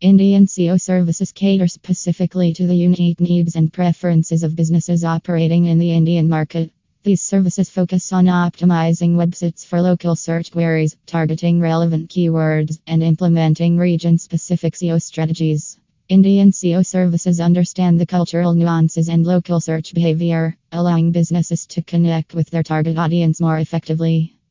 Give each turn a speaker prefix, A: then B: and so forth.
A: Indian SEO services cater specifically to the unique needs and preferences of businesses operating in the Indian market. These services focus on optimizing websites for local search queries, targeting relevant keywords, and implementing region specific SEO strategies. Indian SEO services understand the cultural nuances and local search behavior, allowing businesses to connect with their target audience more effectively.